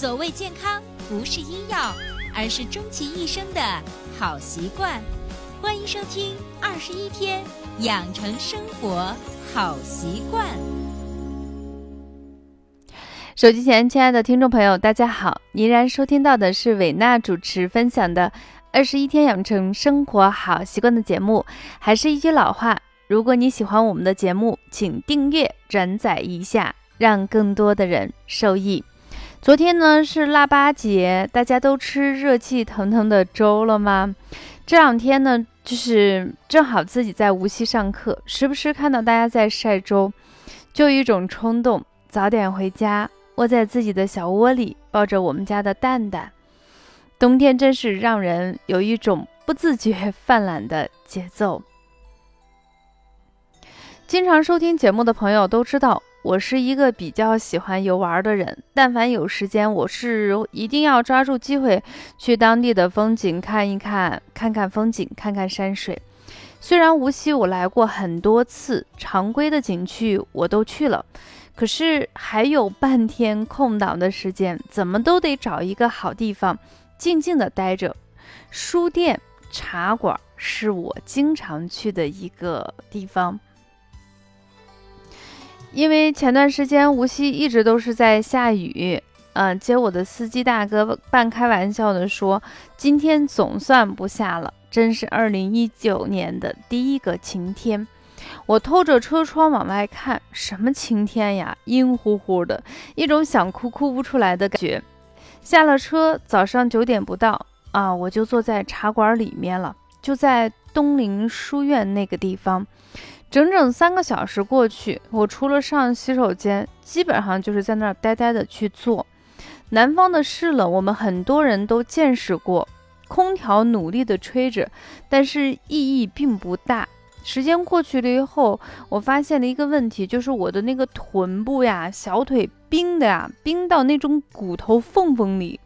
所谓健康，不是医药，而是终其一生的好习惯。欢迎收听《二十一天养成生活好习惯》。手机前，亲爱的听众朋友，大家好！依然收听到的是伟娜主持分享的《二十一天养成生活好习惯》的节目。还是一句老话，如果你喜欢我们的节目，请订阅、转载一下，让更多的人受益。昨天呢是腊八节，大家都吃热气腾腾的粥了吗？这两天呢，就是正好自己在无锡上课，时不时看到大家在晒粥，就有一种冲动，早点回家，窝在自己的小窝里，抱着我们家的蛋蛋。冬天真是让人有一种不自觉犯懒的节奏。经常收听节目的朋友都知道。我是一个比较喜欢游玩的人，但凡有时间，我是一定要抓住机会去当地的风景看一看，看看风景，看看山水。虽然无锡我来过很多次，常规的景区我都去了，可是还有半天空档的时间，怎么都得找一个好地方静静的待着。书店、茶馆是我经常去的一个地方。因为前段时间无锡一直都是在下雨，嗯，接我的司机大哥半开玩笑的说：“今天总算不下了，真是二零一九年的第一个晴天。”我透着车窗往外看，什么晴天呀，阴乎乎的，一种想哭哭不出来的感觉。下了车，早上九点不到啊，我就坐在茶馆里面了，就在东林书院那个地方。整整三个小时过去，我除了上洗手间，基本上就是在那儿呆呆的去做。南方的湿冷，我们很多人都见识过，空调努力的吹着，但是意义并不大。时间过去了以后，我发现了一个问题，就是我的那个臀部呀、小腿冰的呀，冰到那种骨头缝缝里。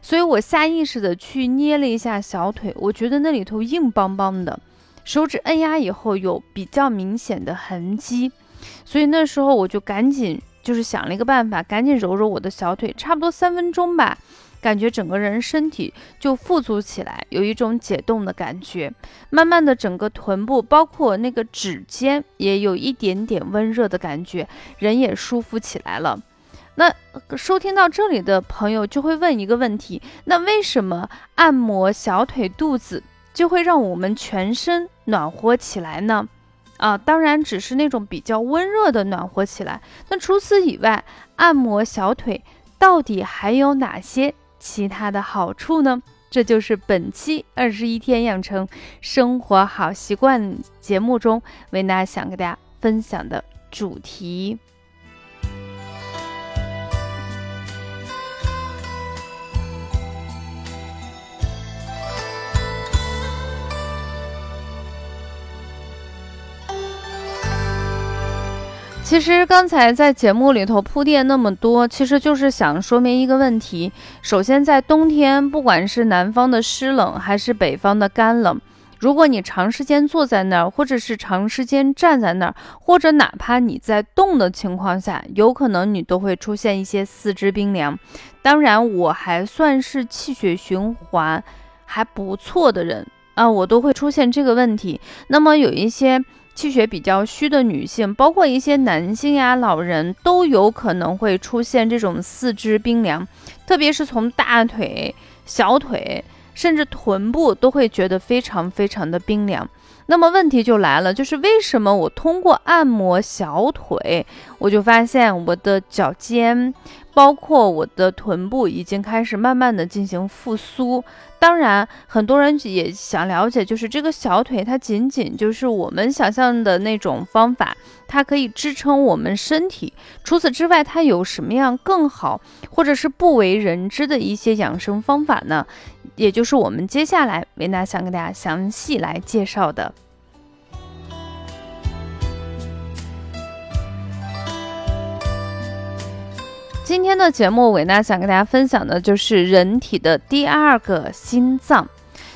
所以我下意识的去捏了一下小腿，我觉得那里头硬邦邦的。手指按压以后有比较明显的痕迹，所以那时候我就赶紧就是想了一个办法，赶紧揉揉我的小腿，差不多三分钟吧，感觉整个人身体就富足起来，有一种解冻的感觉。慢慢的，整个臀部包括那个指尖也有一点点温热的感觉，人也舒服起来了。那收听到这里的朋友就会问一个问题：那为什么按摩小腿、肚子？就会让我们全身暖和起来呢，啊，当然只是那种比较温热的暖和起来。那除此以外，按摩小腿到底还有哪些其他的好处呢？这就是本期二十一天养成生活好习惯节目中维娜想给大家分享的主题。其实刚才在节目里头铺垫那么多，其实就是想说明一个问题。首先，在冬天，不管是南方的湿冷还是北方的干冷，如果你长时间坐在那儿，或者是长时间站在那儿，或者哪怕你在动的情况下，有可能你都会出现一些四肢冰凉。当然，我还算是气血循环还不错的人啊，我都会出现这个问题。那么有一些。气血比较虚的女性，包括一些男性呀、老人，都有可能会出现这种四肢冰凉，特别是从大腿、小腿，甚至臀部，都会觉得非常非常的冰凉。那么问题就来了，就是为什么我通过按摩小腿，我就发现我的脚尖。包括我的臀部已经开始慢慢的进行复苏，当然很多人也想了解，就是这个小腿它仅仅就是我们想象的那种方法，它可以支撑我们身体。除此之外，它有什么样更好或者是不为人知的一些养生方法呢？也就是我们接下来维娜想跟大家详细来介绍的。今天的节目，伟娜想跟大家分享的就是人体的第二个心脏。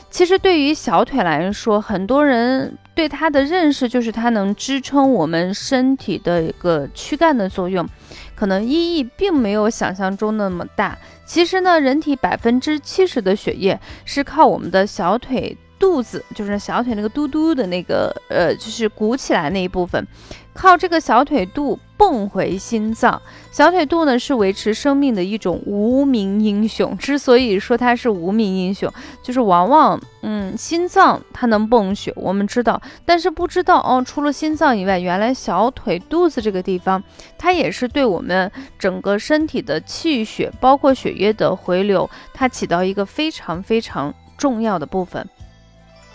其实对于小腿来说，很多人对它的认识就是它能支撑我们身体的一个躯干的作用，可能意义并没有想象中那么大。其实呢，人体百分之七十的血液是靠我们的小腿。肚子就是小腿那个嘟嘟的那个，呃，就是鼓起来那一部分，靠这个小腿肚蹦回心脏。小腿肚呢是维持生命的一种无名英雄。之所以说它是无名英雄，就是往往，嗯，心脏它能泵血，我们知道，但是不知道哦，除了心脏以外，原来小腿肚子这个地方，它也是对我们整个身体的气血，包括血液的回流，它起到一个非常非常重要的部分。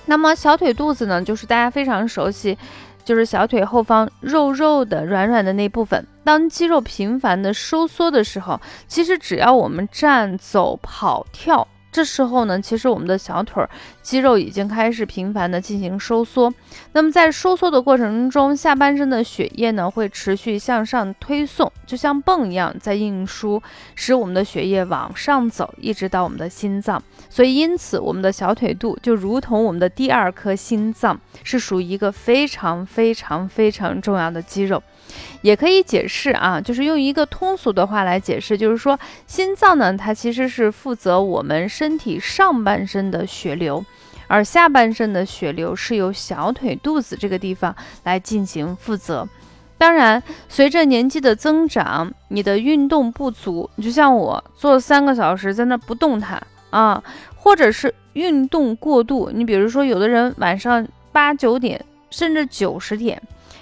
那么小腿肚子呢，就是大家非常熟悉，就是小腿后方肉肉的、软软的那部分。当肌肉频繁的收缩的时候，其实只要我们站、走、跑、跳。这时候呢，其实我们的小腿肌肉已经开始频繁的进行收缩。那么在收缩的过程中，下半身的血液呢会持续向上推送，就像泵一样在运输，使我们的血液往上走，一直到我们的心脏。所以，因此我们的小腿肚就如同我们的第二颗心脏，是属于一个非常非常非常重要的肌肉。也可以解释啊，就是用一个通俗的话来解释，就是说心脏呢，它其实是负责我们身体上半身的血流，而下半身的血流是由小腿肚子这个地方来进行负责。当然，随着年纪的增长，你的运动不足，你就像我坐三个小时在那不动弹啊，或者是运动过度，你比如说有的人晚上八九点甚至九十点。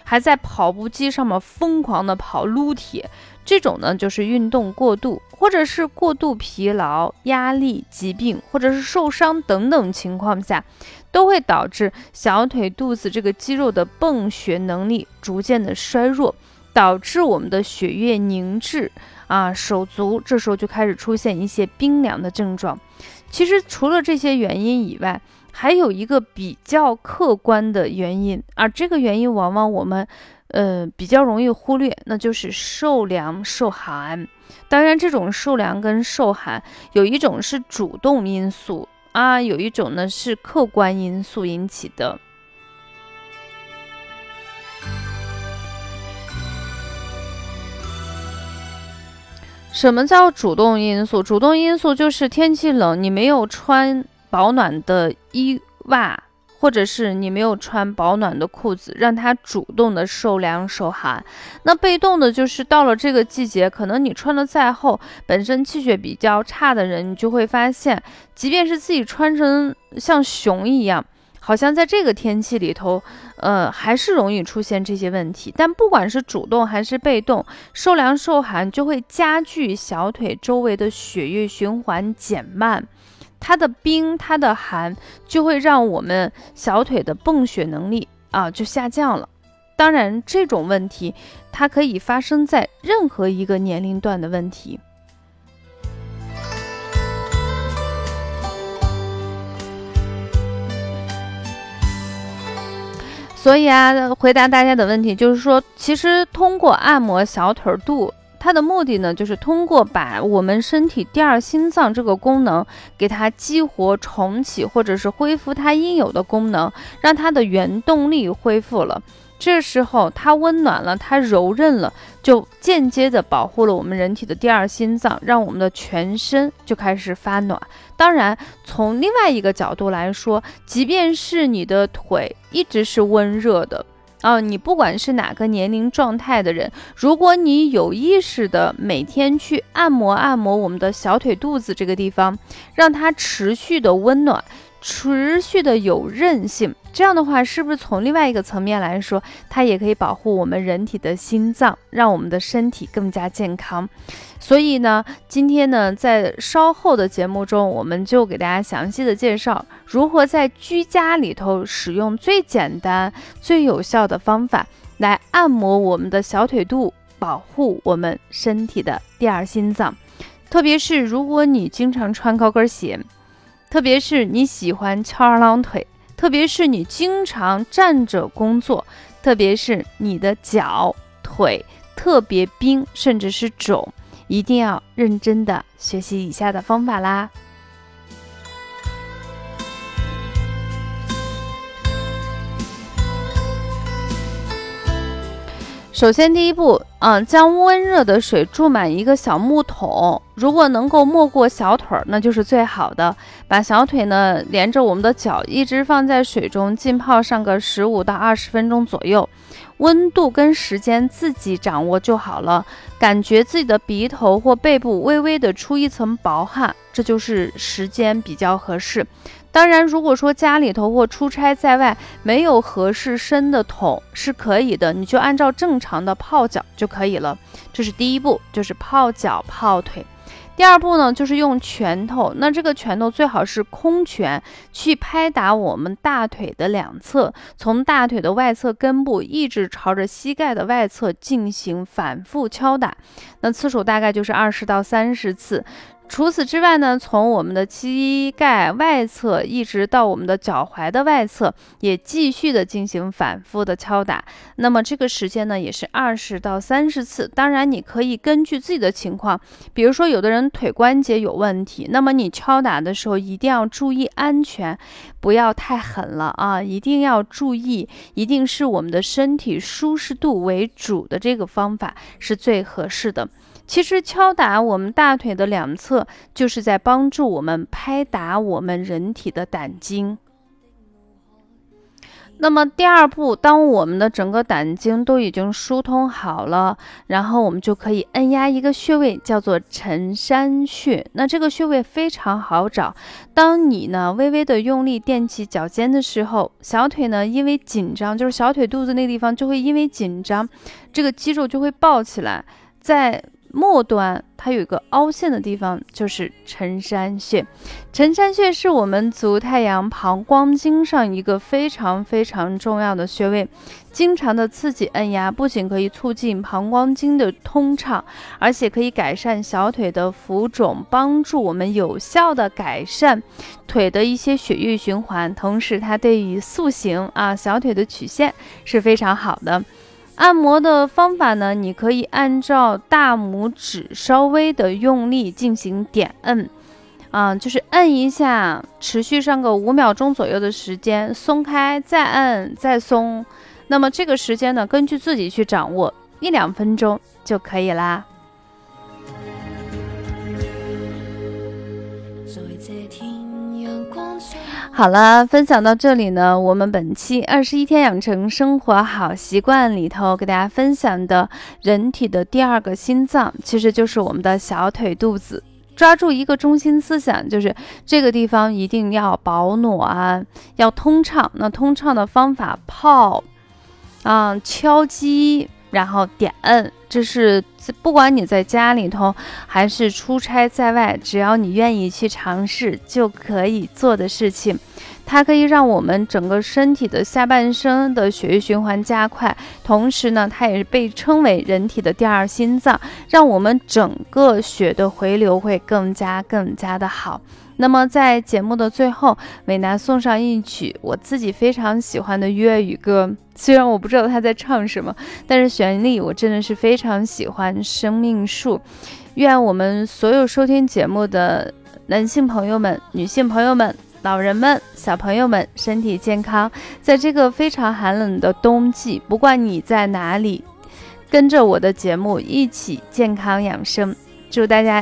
还在跑步机上面疯狂的跑撸铁，这种呢就是运动过度，或者是过度疲劳、压力、疾病，或者是受伤等等情况下，都会导致小腿肚子这个肌肉的泵血能力逐渐的衰弱，导致我们的血液凝滞啊手足，这时候就开始出现一些冰凉的症状。其实除了这些原因以外，还有一个比较客观的原因，而这个原因往往我们，呃，比较容易忽略，那就是受凉受寒。当然，这种受凉跟受寒，有一种是主动因素啊，有一种呢是客观因素引起的。什么叫主动因素？主动因素就是天气冷，你没有穿。保暖的衣袜，或者是你没有穿保暖的裤子，让它主动的受凉受寒。那被动的就是到了这个季节，可能你穿的再厚，本身气血比较差的人，你就会发现，即便是自己穿成像熊一样，好像在这个天气里头，呃，还是容易出现这些问题。但不管是主动还是被动，受凉受寒就会加剧小腿周围的血液循环减慢。它的冰，它的寒，就会让我们小腿的泵血能力啊就下降了。当然，这种问题它可以发生在任何一个年龄段的问题。所以啊，回答大家的问题就是说，其实通过按摩小腿肚。它的目的呢，就是通过把我们身体第二心脏这个功能给它激活重启，或者是恢复它应有的功能，让它的原动力恢复了。这时候它温暖了，它柔韧了，就间接的保护了我们人体的第二心脏，让我们的全身就开始发暖。当然，从另外一个角度来说，即便是你的腿一直是温热的。啊，你不管是哪个年龄状态的人，如果你有意识的每天去按摩按摩我们的小腿肚子这个地方，让它持续的温暖，持续的有韧性。这样的话，是不是从另外一个层面来说，它也可以保护我们人体的心脏，让我们的身体更加健康？所以呢，今天呢，在稍后的节目中，我们就给大家详细的介绍如何在居家里头使用最简单、最有效的方法来按摩我们的小腿肚，保护我们身体的第二心脏。特别是如果你经常穿高跟鞋，特别是你喜欢翘二郎腿。特别是你经常站着工作，特别是你的脚腿特别冰，甚至是肿，一定要认真的学习以下的方法啦。首先，第一步，嗯，将温热的水注满一个小木桶，如果能够没过小腿儿，那就是最好的。把小腿呢连着我们的脚，一直放在水中浸泡上个十五到二十分钟左右，温度跟时间自己掌握就好了。感觉自己的鼻头或背部微微的出一层薄汗，这就是时间比较合适。当然，如果说家里头或出差在外没有合适深的桶是可以的，你就按照正常的泡脚就可以了。这是第一步，就是泡脚泡腿。第二步呢，就是用拳头，那这个拳头最好是空拳，去拍打我们大腿的两侧，从大腿的外侧根部一直朝着膝盖的外侧进行反复敲打，那次数大概就是二十到三十次。除此之外呢，从我们的膝盖外侧一直到我们的脚踝的外侧，也继续的进行反复的敲打。那么这个时间呢，也是二十到三十次。当然，你可以根据自己的情况，比如说有的人腿关节有问题，那么你敲打的时候一定要注意安全，不要太狠了啊！一定要注意，一定是我们的身体舒适度为主的这个方法是最合适的。其实敲打我们大腿的两侧，就是在帮助我们拍打我们人体的胆经。那么第二步，当我们的整个胆经都已经疏通好了，然后我们就可以按压一个穴位，叫做承山穴。那这个穴位非常好找。当你呢微微的用力垫起脚尖的时候，小腿呢因为紧张，就是小腿肚子那地方就会因为紧张，这个肌肉就会抱起来，在。末端它有一个凹陷的地方，就是承山穴。承山穴是我们足太阳膀胱经上一个非常非常重要的穴位。经常的刺激按压，不仅可以促进膀胱经的通畅，而且可以改善小腿的浮肿，帮助我们有效的改善腿的一些血液循环。同时，它对于塑形啊小腿的曲线是非常好的。按摩的方法呢，你可以按照大拇指稍微的用力进行点摁，啊，就是摁一下，持续上个五秒钟左右的时间，松开再摁再松，那么这个时间呢，根据自己去掌握，一两分钟就可以啦。好了，分享到这里呢，我们本期二十一天养成生活好习惯里头给大家分享的人体的第二个心脏，其实就是我们的小腿肚子。抓住一个中心思想，就是这个地方一定要保暖，要通畅。那通畅的方法，泡，啊，敲击。然后点摁，这是不管你在家里头还是出差在外，只要你愿意去尝试，就可以做的事情。它可以让我们整个身体的下半身的血液循环加快，同时呢，它也是被称为人体的第二心脏，让我们整个血的回流会更加更加的好。那么在节目的最后，美娜送上一曲我自己非常喜欢的粤语歌。虽然我不知道他在唱什么，但是旋律我真的是非常喜欢。《生命树》，愿我们所有收听节目的男性朋友们、女性朋友们、老人们、小朋友们身体健康。在这个非常寒冷的冬季，不管你在哪里，跟着我的节目一起健康养生。祝大家！